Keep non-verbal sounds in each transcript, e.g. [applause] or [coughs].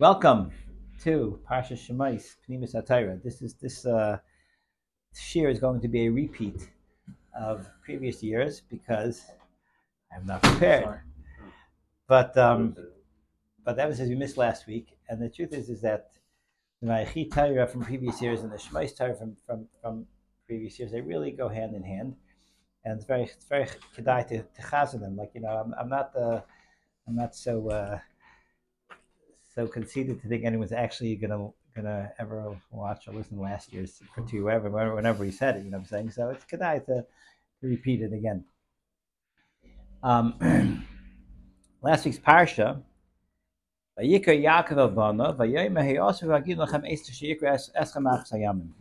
Welcome to Parsha Shemais, Pnimis Atayra. This is this uh, year is going to be a repeat of previous years because I'm not prepared. But um, but that was as we missed last week, and the truth is is that the Ma'achi Torah from previous years and the Shemais Torah from, from from previous years they really go hand in hand, and it's very it's very kedai to, to chazan them. Like you know, I'm, I'm not uh, I'm not so. Uh, so conceited to think anyone's actually gonna gonna ever watch or listen to last year's for two whenever whenever he said it. You know what I'm saying? So it's good to, to repeat it again. Um, [clears throat] last week's parsha.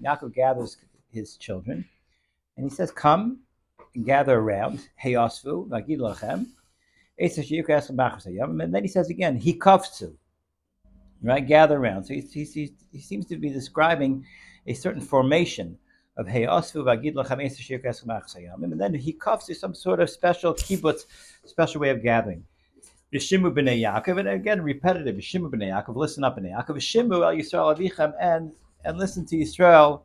Yaakov gathers his children, and he says, "Come and gather around." And then he says again, "He kafzu." Right? Gather around. So he, he, he seems to be describing a certain formation of Heyosfu Vagid And then he cuffs to some sort of special kibbutz, special way of gathering. Vishimu b'nei Yaakov, and again repetitive. Vishimu b'nei Yaakov, listen up b'nei Yaakov. Vishimu el Yisrael avichem, and and listen to Yisrael,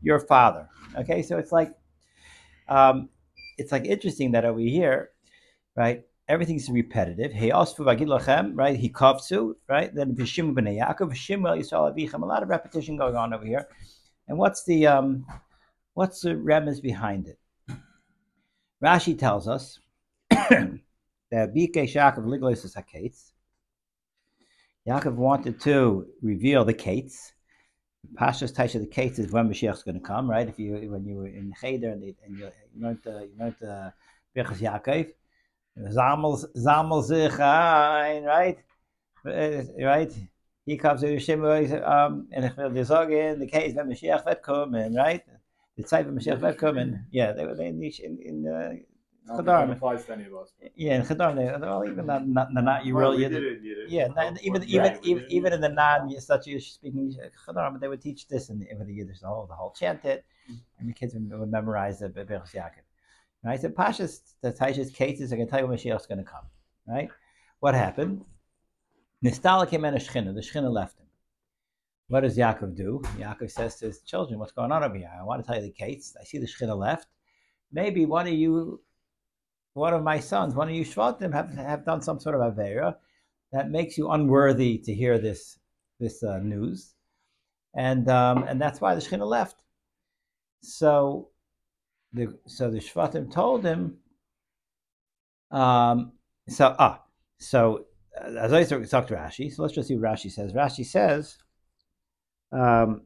your father. Okay, so it's like, um, it's like interesting that over here, right? Everything's repetitive. Hey, lachem, right? He kavsu, right? Then v'shim b'nei Yaakov, v'shim el Yisrael avichem. A lot of repetition going on over here. And what's the um, what's the remez behind it? Rashi tells us [coughs] that Bikesh Yaakov liglos is hakates. Yaakov wanted to reveal the kates. Pashas Taisha the kates is when Mashiach is going to come, right? If you when you were in Cheder and, and you, learned uh, you learned uh, Birchas Yaakov, Zamel zamel sich ein, right? Right? He comes to Yeshua, um, and ich will dir sagen, the case when Mashiach wird kommen, right? The Zeit when Mashiach wird kommen. Yeah, they were in, in, in uh, Chadar. applies to any of us. Yeah, in Chadar, they, well, even not, not, not you really, we did it, did yeah, not, even even yeah, even, even in the non such you speaking Chadar, but they would teach this in the, in the Yiddish, the whole the whole chant it, and the kids would, would memorize the Berchus Yaakov. Right? So Pashas, the Taisha's cases, I can tell you when Mashiach's going to come. Right? What happened? Nistala came in a Shechina. The Shechina left him. What does Yaakov do? Yaakov says to his children, What's going on over here? I want to tell you the case. I see the Shechina left. Maybe one of you, one of my sons, one of you Shvatim have, have done some sort of Avera that makes you unworthy to hear this, this uh, news. And, um, and that's why the Shechina left. So so the Shvatim told him. Um, so ah, so uh, as I talked to Rashi, so let's just see what Rashi says. Rashi says, um,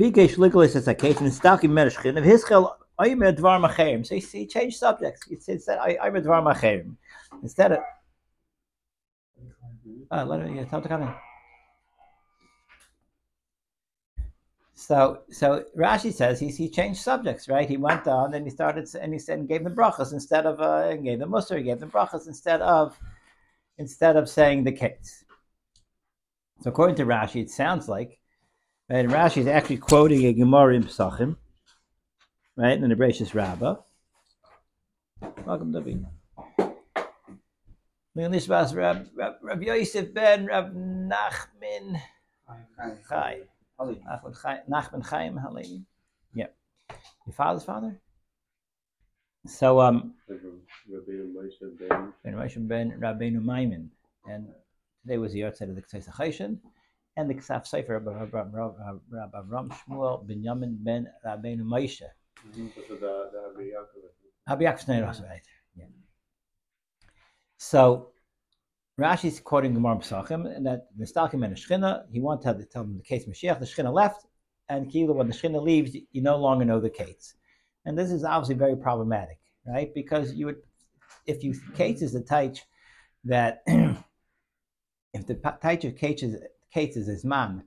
Bigesh Ligolis is a case in Staki Mereshchin of Hischel Oymer Dvar Macherim. So he, changed subjects. He said, Oymer Dvar Macherim. Instead of. Uh, let me, yeah, him to come in. So, so Rashi says he, he changed subjects, right? He went on and he started and he said and gave them brachas instead of uh, and gave them mussar, he gave them brachas instead of instead of saying the case. So according to Rashi, it sounds like, right? And Rashi is actually quoting a Gemara in Pesachim, right? In the Bereshis Rabbah. Welcome, David. Nishbas Rab Rab Yosef ben Rab Nachman Chai. Nachman Chaim, Nachman Chaim Halevi. Yeah. Your father's father? So, um, Rabbeinu Moshe ben- Rabbeinu Maimon. And today was the Yahrzeit of the Ktei Choshen and the Ksav Sofer of Rabbi Avram Shmuel ben Yamin ben Rabbeinu Moshe. Also da- da Rabbi Yaakov. Rabbi Yaakov right. Yeah. So, Rashi's quoting Gemara Pesachim, and that the Stalkim and the he wanted to tell them the case Mashiach, the Shechina left, and Kila, when the Shechina leaves, you no longer know the case. And this is obviously very problematic, right? Because you would, if you case is the taich that [clears throat] if the taich of case is, is his man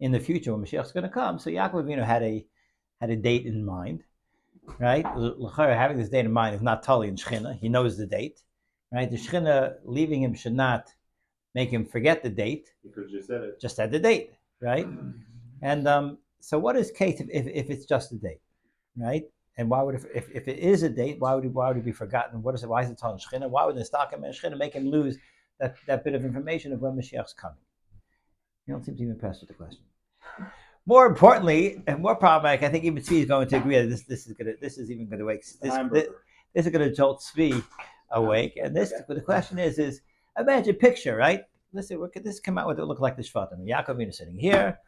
in the future when Mashiach is going to come, so Yaakov Avinu had a had a date in mind, right? L'chara, Having this date in mind is not Tali and Shechina. He knows the date, right? The Shechina leaving him should not make him forget the date. Because you said it. Just at the date, right? And um, so, what is case if, if, if it's just a date, right? And why would, if, if, if it is a date, why would, he, why would it be forgotten? What is it? Why is it telling Shechina? Why would the Stakim and Shechina make him lose that, that bit of information of when Mashiach's coming? You don't seem to be impressed with the question. More importantly, and more problematic, I think even Tzvi is going to agree that this this is gonna this is even going to wake this, this, this, is going to jolt Tzvi awake. And this okay. the question is is imagine picture right. Listen, look at this come out what it look like the Shvatim. Yaakov is sitting here,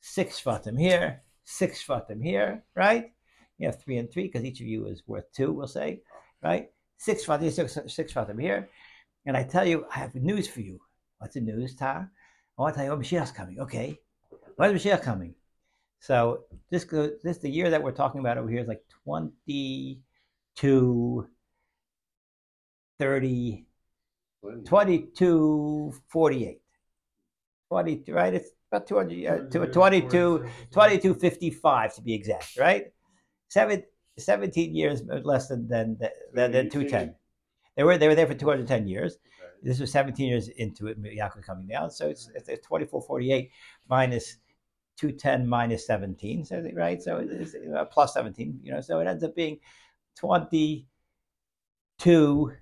six Shvatim here, six Shvatim here, right? You have three and three because each of you is worth two, we'll say, right? Six Shvatim, six, six Shvatim here. And I tell you, I have news for you. What's the news, Ta? I want to tell you, oh, Mashiach's coming. Okay. When is Mashiach coming? So this this the year that we're talking about over here is like 22, 30, 22, 48. 20, right? It's about 200, uh, 22, 22, 55 to be exact, right? Seven, 17 years less than than, than, than 210. They were they were there for 210 years. This was 17 years into it, Yaakov coming down. So it's, it's 24, 48 minus 210 minus 17, so, right? So it's uh, plus 17, you know, so it ends up being 22,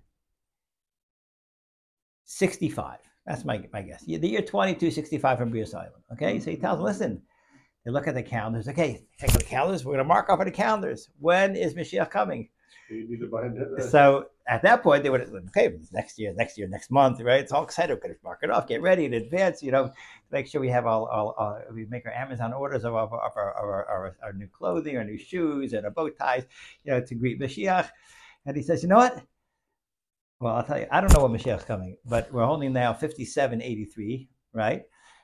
65. That's my, my guess. The year 2265 from Brias Island. Okay, so he tells them, listen, they look at the calendars. Okay, take the calendars. We're going to mark off the calendars. When is Mashiach coming? So at that point, they would have okay, next year, next year, next month, right? It's all excited. We're going to mark it off, get ready in advance, you know, make sure we have all, all, all we make our Amazon orders of, of, of our, our, our, our, new clothing, our new shoes, and our bow ties, you know, to greet Mashiach. And he says, you know what? Well, I'll tell you, I don't know when Mashiach's coming, but we're only now 5783, right?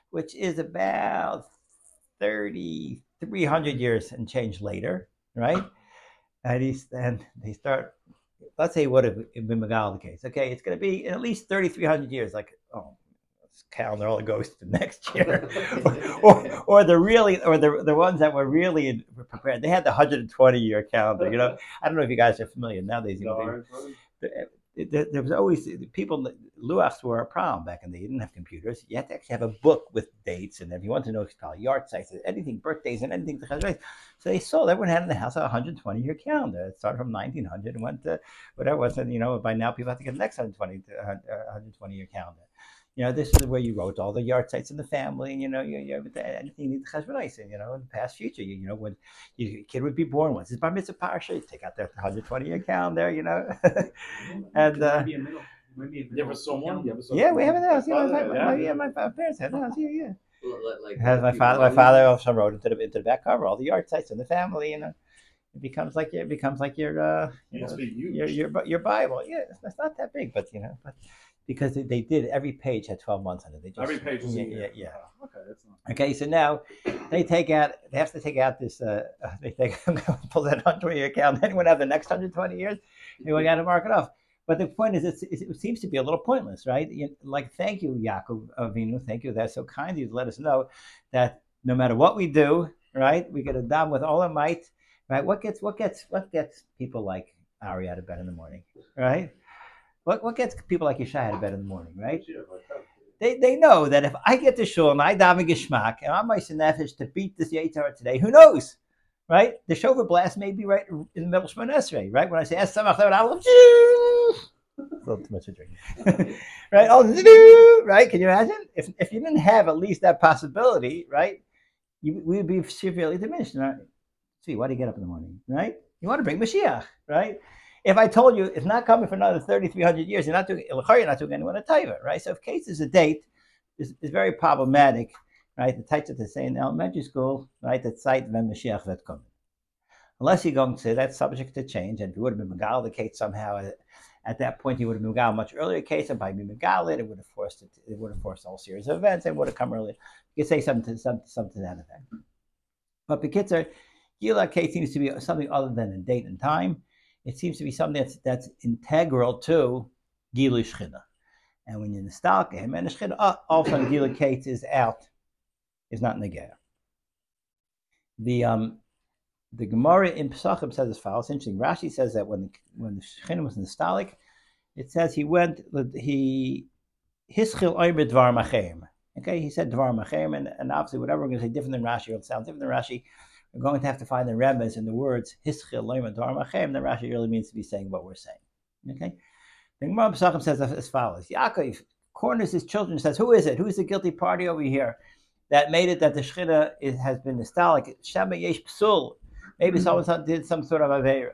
Which is about 3,300 years and change later, right? And he's and they start. Let's say what have been Magal the case. Okay, it's going to be at least 3,300 years. Like, oh, calendar only goes to next year, [laughs] or, or, the really, or the the ones that were really prepared. They had the 120 year calendar. You know, I don't know if you guys are familiar nowadays. You know, there, there, was always people luachs were a problem back in the day. You didn't have computers. You had to actually have a book with dates, and if you want to know yahrzeits, anything, birthdays, and anything. So they sold. Everyone had in the house a 120 year calendar. It started from 1900 and went to whatever it was. And you know, by now people have to get the next 120 120 uh, uh, year calendar. You know, this is where you wrote all the yahrzeits in the family, and you know, you, you anything you need to cheshbonais, and you know, in the past future, you, you know, when your kid would be born, once his bar mitzvah parsha, you take out their 120 year calendar, you know, [laughs] and. Uh, you ever saw one? You ever saw yeah, we have it there. See, my, my, my, yeah, my parents had it. Yeah, yeah. Like, has my father, my father also wrote into the into the back cover all the yahrzeits in the family, you know. It becomes like it becomes like your uh, you know, your, your your Bible. Yeah, it's, it's not that big, but you know, but because they, they did every page had 12 months on it. They just, every page was yeah, yeah, yeah. Oh, okay, that's not. Okay, so now they take out. They have to take out this. Uh, [laughs] they take [laughs] pull that 120 year account. Then we have the next 120 years, we got to mark it off. But the point is, it seems to be a little pointless, right? Like, thank you, Yaakov Avinu. Thank you. That's so kind of you to let us know that no matter what we do, right, we get a dam with all our might, right? What gets what gets what gets people like Ari out of bed in the morning, right? What, what gets people like Yeshai out of bed in the morning, right? Oh, they, they know that if I get to shul and I daven geschmack and I'm my nefesh to beat this Yitzhar today, who knows, right? The shofar blast may be right in the middle of Shemon Esrei, right? When I say Es Samach [laughs] a little too much to drink, [laughs] right? Oh, [laughs] right? Can you imagine if if you didn't have at least that possibility, right? You, we would be severely diminished. Right? See, why do you get up in the morning, right? You want to bring Mashiach, right? If I told you it's not coming for another 3,300 years, you're not doing you're not doing anyone a taiva, right? So if case is a date, is very problematic, right? The types that they say in elementary school, right? That site when Mashiach vet come. Unless you're going to say that's subject to change, and you would have been Megal the case somehow at, at that point, you would have been Megal much earlier case, and by being Megal it, would have forced it, it would have forced a whole series of events, and would have come earlier. You could say something to something, something to that effect. But Bekitzer, Gila case seems to be something other than a date and time it seems to be something that's that's integral to Gilu Shchina. And when you're nostalgic, him and the Shchina, uh, also Gilu Kate is out, is not Negea. The um, the Gemara in Pesachim says as follows. Interesting. Rashi says that when the, when the Shechina was nostalgic, it says he went he hischil oimer dvar machem. Okay, he said dvar machem, and, and obviously whatever we're going to say different than Rashi, or it sounds different than Rashi. We're going to have to find the remez in the words hischil loima. That Rashi really means to be saying what we're saying. Okay. The Gemara Pesachim says as follows: Yaakov corners his children. Says, "Who is it? Who is the guilty party over here that made it that the shechina has been nostalgic? Shema yesh psul. Maybe mm-hmm. someone did some sort of avera."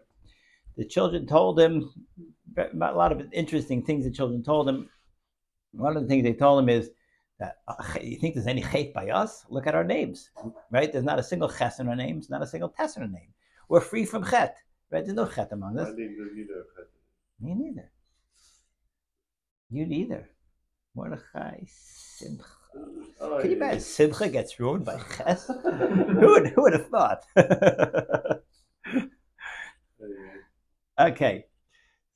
The children told him a lot of interesting things. The children told him. One of the things they told him is you think there's any hate by us? Look at our names, right? There's not a single ches in our names, not a single tes in our name. We're free from chet, right? There's no chet among us. Me neither. You neither. Mordechai Simcha. Oh, Can you imagine Simcha gets ruined by ches? [laughs] who, would, who would have thought? [laughs] okay,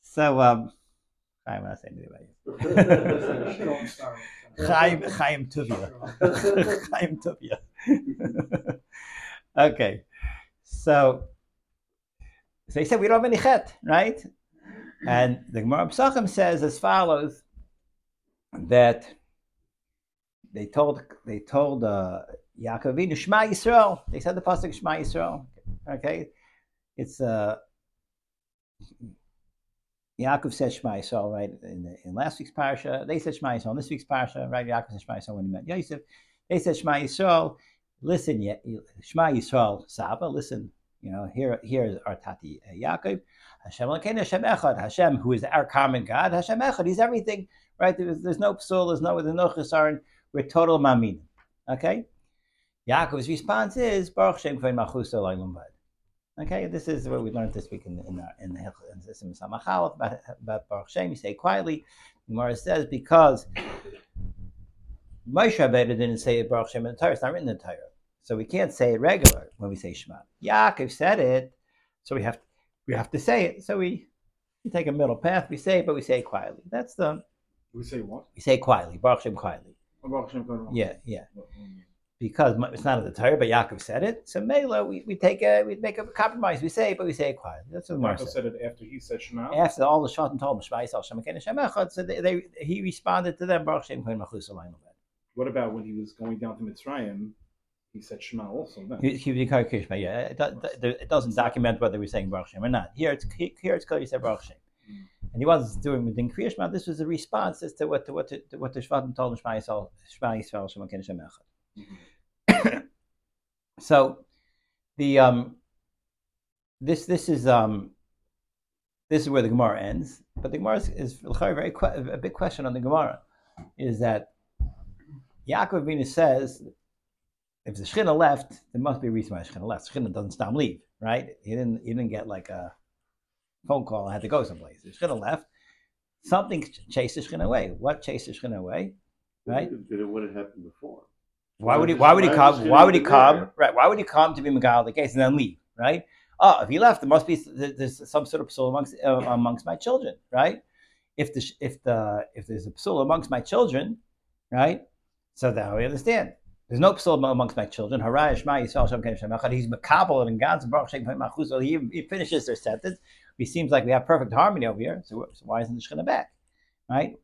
so um, I'm not saying anything about you. [laughs] Chaim, Chaim Tuvia. [laughs] Chaim Tuvia. [laughs] okay, so so he said we don't have any chet, right? And the Gemara Pesachim says as follows that they told they told uh, Yaakovinu Shema Yisrael. They said the pasuk Shema Yisrael. Okay, it's uh Yaakov said Shema Yisrael, right, in, the, in last week's parsha. They said Shema Yisrael in this week's parsha, right? Yaakov said Shema Yisrael when he met Yosef. They said Shema Yisrael. Listen, Shema Yisrael, Saba, listen, you know, here, here is our Tati uh, Yaakov. Hashem Elokeinu, Hashem Echad. Hashem, who is our common God, Hashem Echad. He's everything, right? There's, there's no psul, there's no, there's no chesaron. We're total mamin. Okay? Yaakov's response is, Baruch Shem Kvein Machus Okay, this is what we learned this week in the in the in the in Samachal about about Baruch Shem. You say quietly. Gemara says because Moshe Rabbeinu didn't say Baruch Shem in the Torah. It's not written in the Torah, so we can't say it regular when we say Shema. Yaakov said it, so we have to, we have to say it. So we we take a middle path. We say it, but we say it quietly. That's the we say what we say quietly. Baruch Shem quietly. Oh, Baruch Shem quietly. Yeah, yeah because it's not in the Torah, but Yaakov said it. So Mela, we, we take a we make a compromise. We say it, but we say it quietly. That's what Yaakov said. said it after he said Shema. After all the Shatan told him Shema Yisrael Shema Shem Echad, so they, they, he responded to them Baruch Shem What about when he was going down to Mitzrayim? He said Shema also. Then. He, he, Shema, yeah. It, it, doesn't document whether we're saying Baruch Shem or not. Here it's here it's clear he said Baruch Shem. Mm. And he wasn't doing within Kriya Shema. This was a response as to what to what to, what the Shvatim told him Shema Yisrael Shema Yisrael Shema Shem Echad. [coughs] So the um, this this is um, this is where the Gemara ends. But the Gemara is, is very a big question on the Gemara is that Yaakov Avinu says if the Shechina left, there must be a reason why the Shechina left. Shechina doesn't stop leave, right? He didn't he didn't get like a phone call and had to go someplace. The Shechina left. Something chased the Shechina away. What chased the Shechina away? Right? Did it would happened before? Why would he? Why would he come? Why would he come? Right? Why would he come to be Megal the case and then leave? Right? Oh, if he left, there must be there's some sort of psul amongst uh, amongst my children, right? If the if the if there's a psul amongst my children, right? So that we understand. There's no psul amongst my children. Haray Shema Yisrael Shem Ken Shem He's mekabel and God's Baruch he, he finishes their sentence. It seems like we have perfect harmony over here. So, so why isn't the Shechina back, right?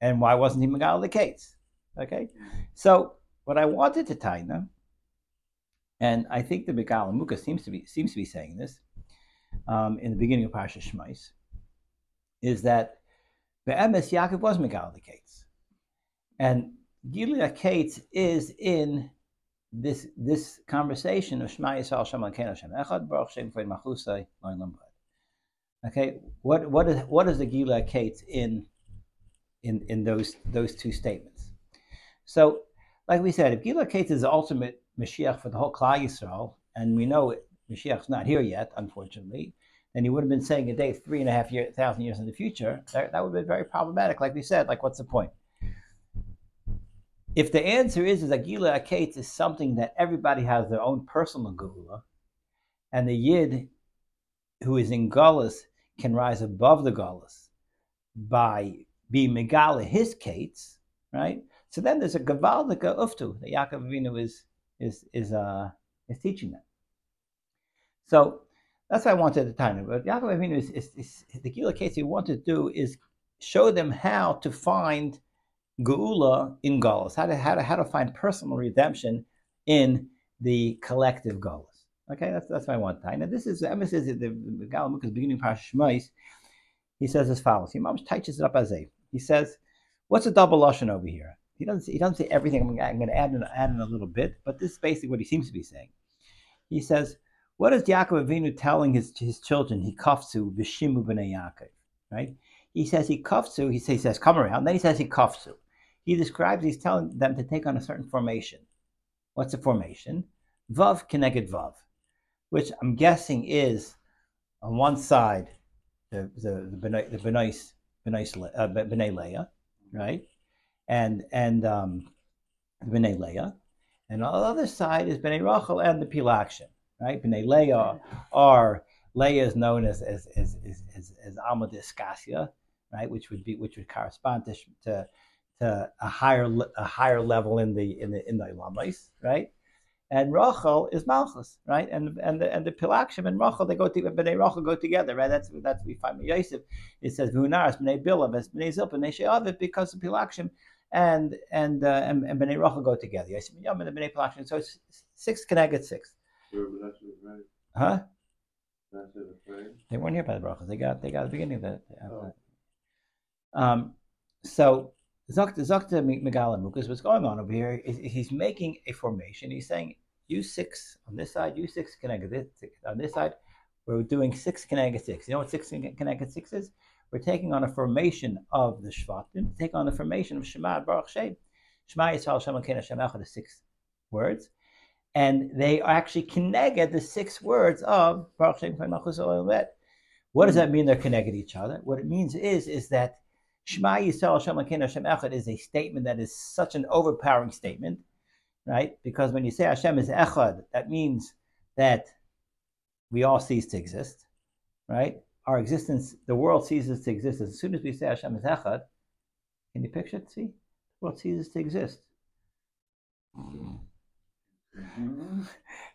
And why wasn't he Megal the case? Okay, so what I wanted to them, and I think the Begal Muka seems to be seems to be saying this um, in the beginning of Parsha Shmais, is that the Emes Yaakov was Megal the Kates, and Gilia Kates is in this this conversation of Shema Yisrael Shema Ken Hashem Echad Baruch Shem Kvein Machusay Okay, what what is what is the Gilia Kates in in in those those two statements? So like we said, if Gila Kate is the ultimate Mashiach for the whole Klal Yisrael, and we know Mashiach's not here yet, unfortunately, then he would have been saying a day three and a half year, thousand years in the future. That, that would have been very problematic. Like we said, like what's the point? If the answer is, is that Gila Akate is something that everybody has their own personal Gula, and the Yid who is in Gullus can rise above the Gullus by being Megala his Kates, right? So then there's a Gavaldika Uftu that Yaakov Avinu is is is uh is teaching them. So that's what I wanted at the time. But Yaakov Avinu is, is, is the Gila case he wanted to do is show them how to find Geula in Galus, how to how to how to find personal redemption in the collective Galus. Okay, that's that's my one time. Now this is Emma says that the Galamuk is beginning Parsha Shmais. He says as follows. He mom touches it up as a. He says, "What's a double lashon over here?" He doesn't. He doesn't say everything. I'm, going to add in, add in a little bit, but this is basically what he seems to be saying. He says, "What is Yaakov Avinu telling his his children? He kafsu v'shimu b'nei Yaakov." Right? He says he kafsu. He says, he says come around. Then he says he kafsu. He describes. He's telling them to take on a certain formation. What's a formation? Vav keneged vav, which I'm guessing is on one side the the the B'nai the B'nai uh, B'nai Leah, right? And and um, B'nai Leah, and on the other side is B'nai Rachel and the Pilakshim, right? B'nai Leah are Leah is known as as as as, as, as Alma Discasia, right? Which would be which would correspond to, to to a higher a higher level in the in the in the Lamas, right? and Rachel is Malchus, right? And and the and the Pilakshim and Rachel they go together. Bnei Rachel go together, right? That's that's we find in Yosef. It says Vunaras Bnei Bilav as Bnei Zilpa Bnei She'avit because the Pilakshim and and uh, and, and Bnei Rachel go together. Yosef Yom and the Bnei Pilakshim. So it's six connected six. Huh? They weren't here by the brachas. They got they got the beginning of the. Oh. Um, so Zakta Zakta Megaleh Amukos, what's going on over here is he's making a formation. He's saying, you six on this side, you six connected this on this side. We're doing six connected six. You know what six connected six is? We're taking on a formation of the Shvatim, take on the formation of Shema Baruch Shem. Shema Yisrael Shem Elkein Hashem Echad, the six words. And they are actually connected the six words of Baruch Shem What does that mean they're connected each other? What it means is, is that Shema Yisrael Hashem Hashem Echad is a statement that is such an overpowering statement, right? Because when you say Hashem is Echad, that means that we all cease to exist, right? Our existence, the world ceases to exist as soon as we say Hashem is Echad. Can you picture it? See, the world ceases to exist, [laughs]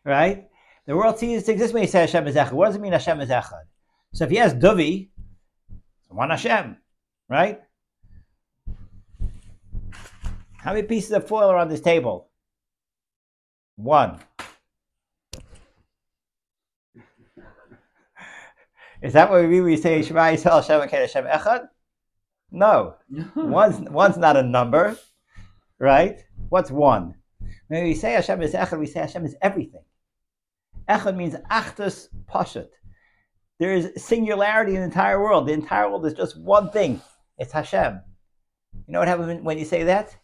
right? The world ceases to exist when you say Hashem is Echad. What does it mean Hashem is Echad? So if you ask Duvi, one Hashem right? How many pieces of foil are on this table? One. Is that what we mean when we say Shema Yisrael Hashem Hashem Echad? No. one's, one's not a number, right? What's one? When we say Hashem is Echad, we say Hashem is everything. Echad means Achtus Pashat. There is singularity in the entire world. The entire world is just one thing. It's Hashem. You know what happens when you say that?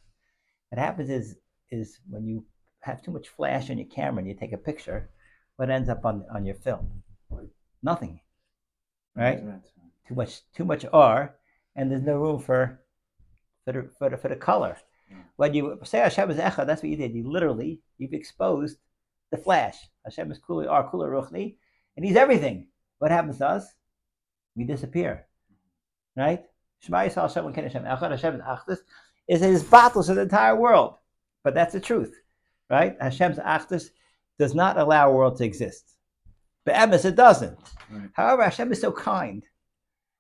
What happens is is when you have too much flash on your camera and you take a picture, what ends up on, on your film? Nothing. Right? Too much too much R and there's no room for for the, for the, for the color. When you say Hashem is Echad, that's what you did. You literally you've exposed the flash. Hashem is Kuli R Kula Ruchni, and He's everything. What happens to us? We disappear. Right? Shema Yisrael Hashem Hashem Echad Hashem is Achdus is his battles of the entire world. But that's the truth, right? Hashem's Achdus does not allow a world to exist. But Emes, it doesn't. Right. However, Hashem is so kind.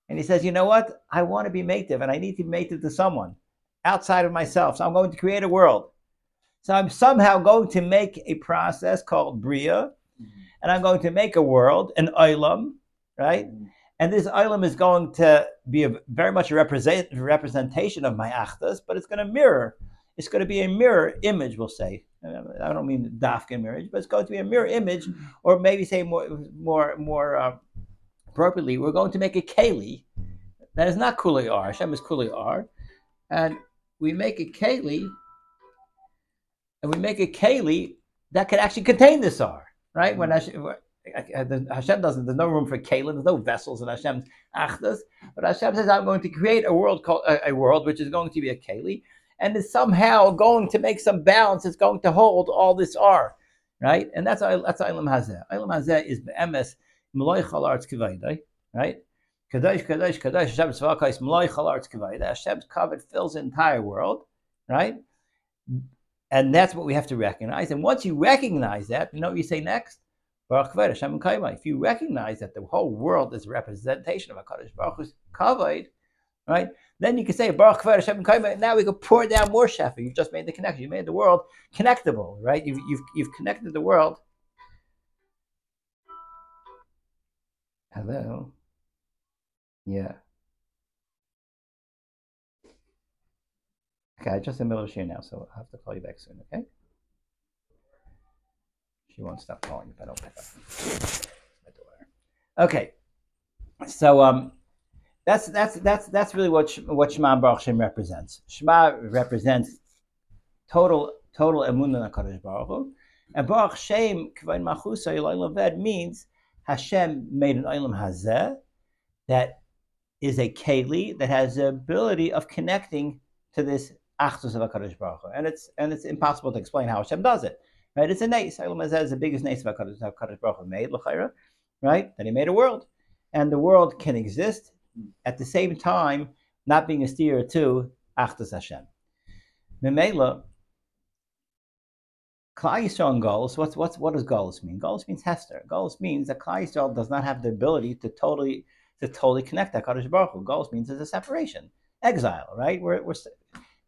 And he says, you know what? I want to be mative and I need to be mative to someone outside of myself. So I'm going to create a world. So I'm somehow going to make a process called Bria, mm-hmm. and I'm going to make a world, an Olam, right? Mm-hmm. And this ilam is going to be a, very much a represent, representation of my achtas, but it's going to mirror. It's going to be a mirror image, we'll say. I don't mean dafkin mirror, but it's going to be a mirror image, or maybe say more, more, more uh, appropriately, we're going to make a keli that is not kuli ar. Hashem is kuli ar, and we make a keli, and we make a keli that can actually contain this r. Right when Hashem, Hashem doesn't. There's no room for kalim. There's no vessels in Hashem's achdas. But Hashem says, "I'm going to create a world called a, a world which is going to be a keli, and is somehow going to make some balance. It's going to hold all this r, right? And that's that's Ilam Hazeh. Ilam Hazeh is be'emes Malay Chalartz Kivaydai, right? Kadosh, Kadosh, Kadosh, Hashem Tzvakais, Malay Chalartz Kivaydai. Hashem's covet fills the entire world, right? And that's what we have to recognize. And once you recognize that, you know what you say next? If you recognize that the whole world is a representation of HaKadosh Baruch Hu's kavod, right? Then you can say Baruch Hashem Now we can pour down more shefa. You've just made the connection. You made the world connectable, right? You've, you've, you've connected the world Hello. Yeah. Okay, I just in the middle of share now, so I'll have to call you back soon, okay? She won't stop calling if I don't pick up. My daughter. Okay. So um that's that's that's that's really what what Shema Baruch Shem represents. Shema represents total total emunah Hakadosh Baruch Hu, and Baruch Shem Kvain Machusa Yolayim Leved means Hashem made an Olam Hazeh that is a keli that has the ability of connecting to this Achdus of Hakadosh Baruch Hu, and it's and it's impossible to explain how Hashem does it. Right? It's a nace. Olam Hazeh is the biggest nace of Hakadosh Baruch Hu made l'chayra, right? That He made a world, and the world can exist at the same time not being a steer to Achdus Hashem. Memela, Klal Yisrael and Golos, what's, what's, what does Golos mean? Golos means Hester. Golos means that Klal Yisrael does not have the ability to totally to totally connect that Kadosh Baruch Hu. Golos means there's a separation, exile, right? We're, we're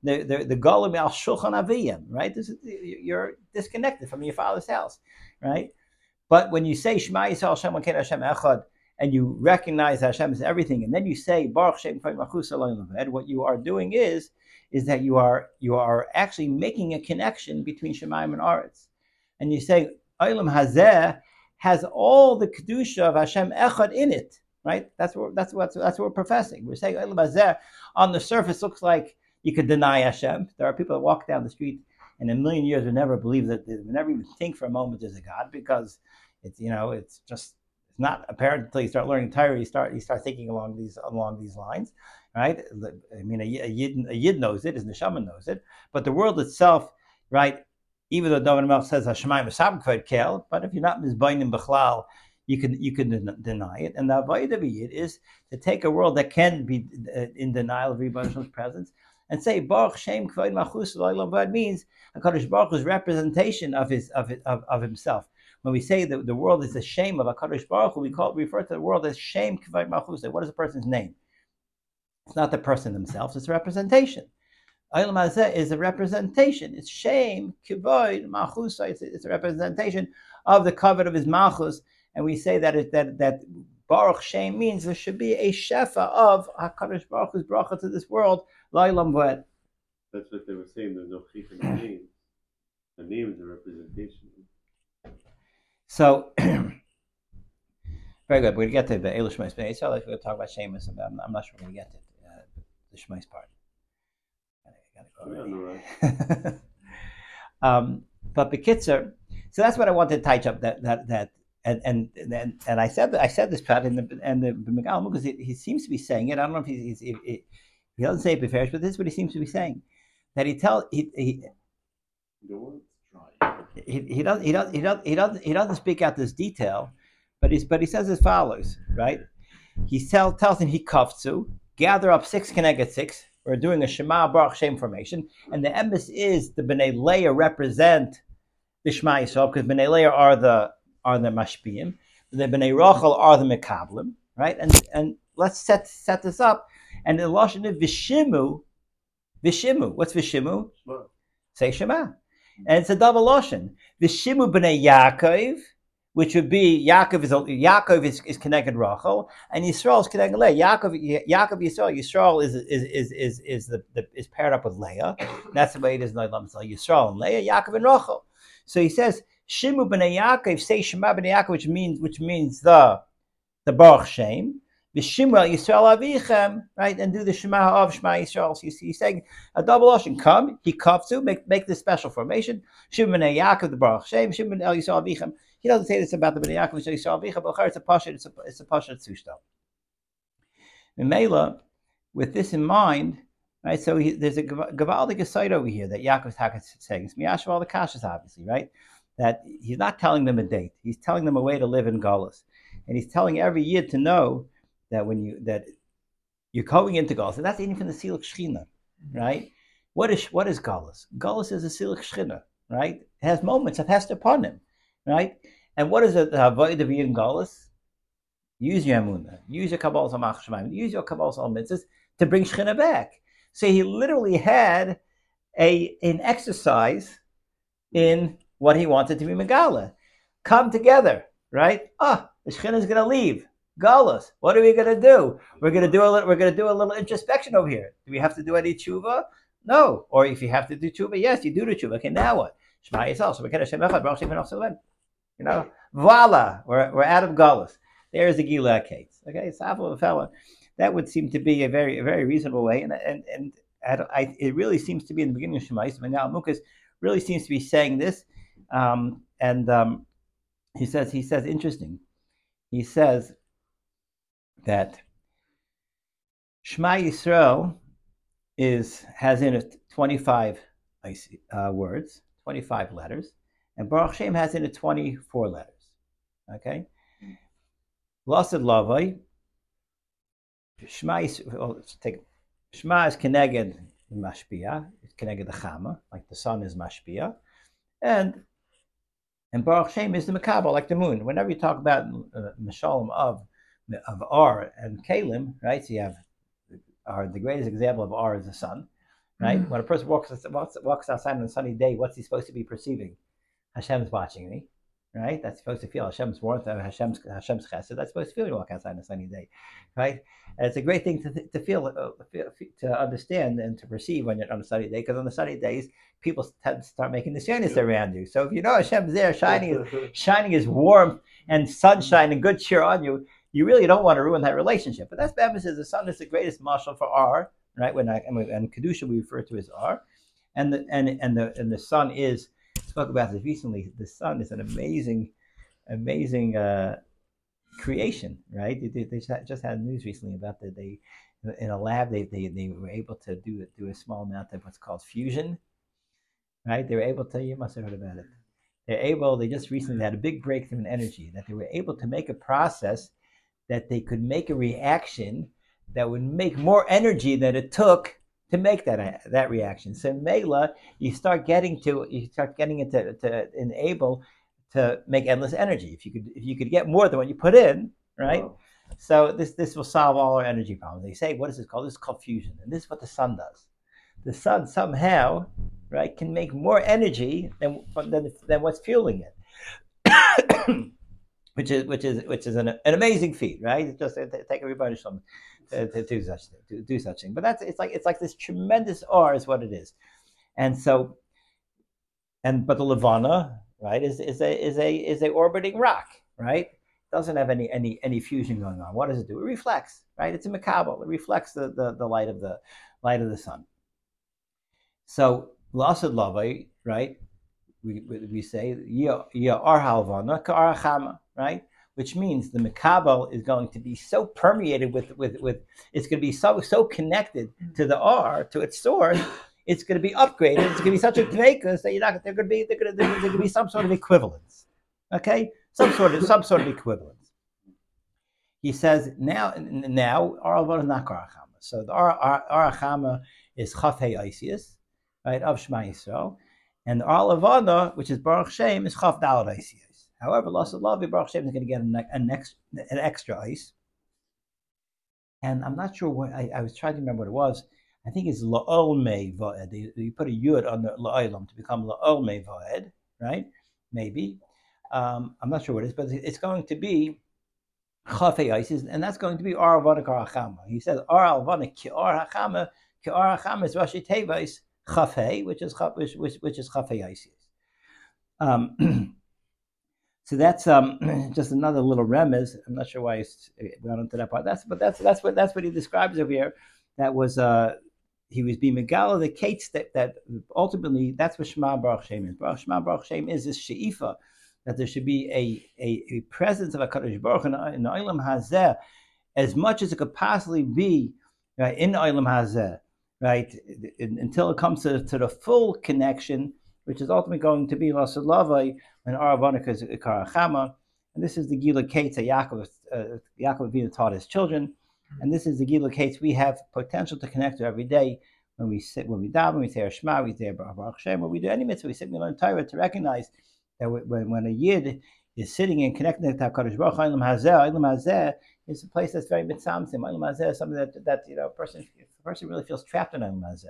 the the the Golim al Shulchan Aviyim, right? This is, you're disconnected from your father's house, right? But when you say Shema Yisrael Hashem Hashem Echad, and you recognize Hashem is everything, and then you say Baruch Shem what you are doing is is that you are you are actually making a connection between Shemaim and Aretz, and you say Olam Hazeh has all the kedusha of Hashem Echad in it, right? That's what that's what that's what we're professing. We're saying Olam Hazeh on the surface looks like you could deny Hashem. There are people that walk down the street and in a million years would never believe that they would never even think for a moment there's a God because it's you know it's just not apparent until you start learning Torah. You start you start thinking along these along these lines, right? I mean, a, yid a yid knows it, his neshama knows it, but the world itself, right? Even though David Melch says Hashemayim Esam Kel, but if you're not mizbainim b'chlal, you can you can den- deny it. And the avodah of yid is to take a world that can be uh, in denial of Rebbeinu [coughs] presence and say Baruch Shem Kvod Machus means Hakadosh Baruch Hu's representation of his of, of, of himself when we say that the world is a shame of Hakadosh Baruch Hu, we call we refer to the world as shame kivayt malchus. What is a person's name? It's not the person themselves; it's a representation. Olam Hazeh is a representation. It's shame kivayt malchus. It's, a representation of the covet of his malchus, and we say that it, that that Baruch Shem means there should be a shefa of Hakadosh Baruch Hu's bracha to this world. Lailam That's what they were saying. There's no chif in the name. The name is a representation. So, [clears throat] very good. We're going to get to the Eilu Shmais. It's like we're going to talk about Sheamus. I'm, I'm not sure we're going to get to uh, the Shmais part. Go [laughs] um, but Bekitzer, so that's what I wanted to touch up. That that that and and and, and I said I said this part in the and the Megal because he, he, seems to be saying it. I don't know if he's, he's he, he doesn't say it before, but this is what he seems to be saying. That he tell he, he he, he doesn't he doesn't he doesn't he doesn't he doesn't speak out this detail, but he's but he says as follows, right? He tell, tells him he kafzu, gather up six connected six. We're doing a Shema Baruch Shem formation, and the emphasis is the Bnei Leah represent the Shema Yisrael because Bnei Leah are the are the mashpiyim, the Bnei Rachel are the mekablim, right? And and let's set set this up. And the lashon of vishimu, vishimu. What's vishimu? Say Shema and it's a double lashon. Vishimu b'nei Yaakov, which would be Yaakov is Yaakov is, is connected Rachel, and Yisrael is connected Leah. Yaakov, Yaakov Yisrael, Yisrael is is is is is the, the is paired up with Leah. That's the way it is in the Yisrael and Leah, Yaakov and Rachel. So he says Shimu b'nei Yaakov, say Shema b'nei Yaakov, which means which means the the Baruch Shem. V'shimra Yisrael Avichem, right, and do the Shema of Shema Yisrael. So see, he's saying a double ocean. Come, he kafzu, make make this special formation. Shimon Yaakov the Baruch Shem, Shimon El Yisrael Avichem. He doesn't say this about the Bnei Yaakov Yisrael Avichem, but it's a pasha, it's a it's a pasha tzushta. Mela, with this in mind, right? So he, there's a gavaldik aside over here that Yaakov's Hakat saying. It's Miyashva all the kashas, obviously, right? That he's not telling them a date. He's telling them a way to live in Golas. And he's telling every year to know that when you that you're going into Galus, and that's even from the Silik Shechina, right? What is what is Galus? Galus is a Silik Shechina, right? It has moments of Hester upon him, right? And what is the avoid of in Galus? Use your Amunah, use your Kabbalah Samach use your Kabbalah Al Mitzvahs to bring Shechina back. So he literally had a an exercise in what he wanted to be Megala. Come together, right? Ah, the Shechina is going to leave Galus. What are we going to do? We're going to do a little. We're going to do a little introspection over here. Do we have to do any tshuva? No. Or if you have to do tshuva, yes, you do the tshuva. Okay, now what? Shema Yisrael. So we can Hashem Echad, Baruch You know, voila, we're, we're out of Galus. There's the Gila case. Okay, a fella. That would seem to be a very, a very reasonable way, and and and I, it really seems to be in the beginning of Shemais. But now Mukas really seems to be saying this, um, and um, he says he says interesting. He says that Shema Yisrael is has in it twenty five uh, words, twenty five letters, and Baruch Shem has in it twenty four letters. Okay, Lasad Lavai. Shema. Well, let's take Shema is Keneged Mashpia, it's Keneged the Chama, like the sun is Mashpia, and and Baruch Shem is the Makabal, like the moon. Whenever you talk about uh, of of R and Kalim, right? So you have Ar, the greatest example of R is the sun, right? Mm-hmm. When a person walks, walks walks outside on a sunny day, what's he supposed to be perceiving? Hashem's watching me, right? That's supposed to feel Hashem's warmth, Hashem's Hashem's chesed. That's supposed to feel when you walk outside on a sunny day, right? And it's a great thing to, to feel, uh, to understand and to perceive when you're on a sunny day, because on the sunny days, people tend to start making the shyness around you. So if you know Hashem's there, shining, [laughs] shining his warmth and sunshine and good cheer on you, you really don't want to ruin that relationship. But that's the emphasis. The sun is the greatest marshal for R, right? When I, and kedusha we refer to as R, and the and and the and the sun is spoke about this recently. The sun is an amazing, amazing uh, creation, right? They, they just had news recently about that they in a lab they, they, they were able to do do a small amount of what's called fusion, right? They were able to. You must have heard about it. They're able. They just recently had a big breakthrough in energy that they were able to make a process that they could make a reaction that would make more energy than it took to make that that reaction. So Mela, you start getting to you start getting it to, to enable to make endless energy. If you could if you could get more than what you put in, right? Wow. So this this will solve all our energy problems. They say, what is this called? This is called fusion, and this is what the sun does. The sun somehow, right, can make more energy than than, than what's fueling it. [coughs] [coughs] which is which is which is an, an amazing feat, right? It's just take everybody some to, to, do such to do such thing. But that's it's like it's like this tremendous R is what it is, and so, and but the Levana, right, is is a is a is a orbiting rock, right? Doesn't have any any any fusion going on. What does it do? It reflects, right? It's a makabel. It reflects the, the the light of the light of the sun. So Lasad Lavai, right? We, we say ya ar halvana ka right? Which means the Makabal is going to be so permeated with, with, with it's going to be so so connected mm. to the R, to its source, [laughs] it's going to be upgraded. It's going to be such a kvekas that you're not they're going to be they're going to, there's going to be some sort of equivalence. Okay? Some sort of some sort of equivalence. He says now now Aralvon is not Karachama. So the Arachama is Chafei Isius, right, of Shema Yisrael. And the Arlavana, which is Baruch Shem, is Chaf Dalad Isius. However, Lasad Lavi Baruch Shem is going to get an, an, an extra ice. And I'm not sure what, I, I, was trying to remember what it was. I think it's La'ol Me Va'ed. You put a Yud on the La'olam to become La'ol Me Va'ed, right? Maybe. Um, I'm not sure what it is, but it's going to be Chafei Isis, and that's going to be Ar Alvana Karachama. He says Ar Alvana Ki Ar Hachama, Ki Ar Hachama is Rashi Tevais Chafei, which is which, which, which is Chafei. Um, [clears throat] So that's um, [clears throat] just another little remez. I'm not sure why I went into that part. That's but that's that's what that's what he describes over here. That was uh, he was being megala the kates that that ultimately that's what Shema Baruch Shem is. Baruch Shema Baruch Shem is this sheifa that there should be a, a, a presence of a Kadosh Baruch in, in the Olam Hazeh as much as it could possibly be right, in Olam Hazeh, right, until it comes to, to the full connection which is ultimately going to be Lasad Lavai and Aravanika Karachama. And this is the Gila Kates that Yaakov, uh, Yaakov Avinu taught his children. And this is the Gila Kates we have potential to connect to every day when we sit, when we daven, we say our Shema, we say Baruch Hashem, when we do any mitzvah, we sit, we learn Torah to recognize that when, when a Yid is sitting and connecting to HaKadosh Baruch Hu, Hazeh, Hazeh is a place that's very mitzamsim. Ilam Hazeh is something that, that you know, a person, a person really feels trapped in Ilam Hazeh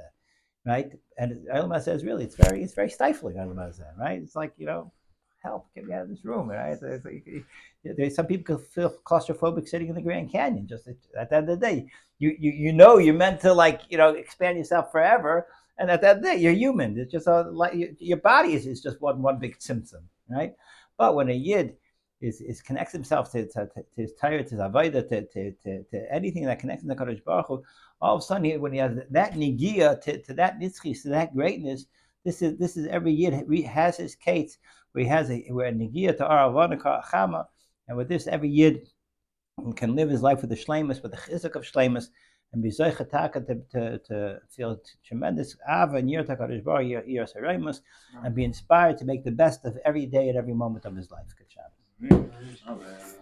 right? And Eilam says really, it's very, it's very stifling. Eilam right? It's like you know, help, get me out of this room. Right? Like- There's some people can feel claustrophobic sitting in the Grand Canyon. Just at, at the end of the day, you, you you know you're meant to like you know expand yourself forever, and at the day, you're human. It's just a, like your- your body is, is just one one big symptom, right? But when a yid is, is connects himself to, to, to, to his Torah, to his avodah, to, to, to, to anything that connects him to Kadosh Baruch Hu, all of a sudden, he, when he has that nigia to, to that nitzchis, to that greatness, this is this is every yid he has his case where he has a where a nigia to our avodah chama, and with this, every yid can live his life with the shlemus, with the chizuk of shlemus, and be zeichataka to, to, to feel tremendous ava and yirta Kadosh Baruch Hu, yir and be inspired to make the best of every day and every moment of his life. Good 嗯，啥玩意？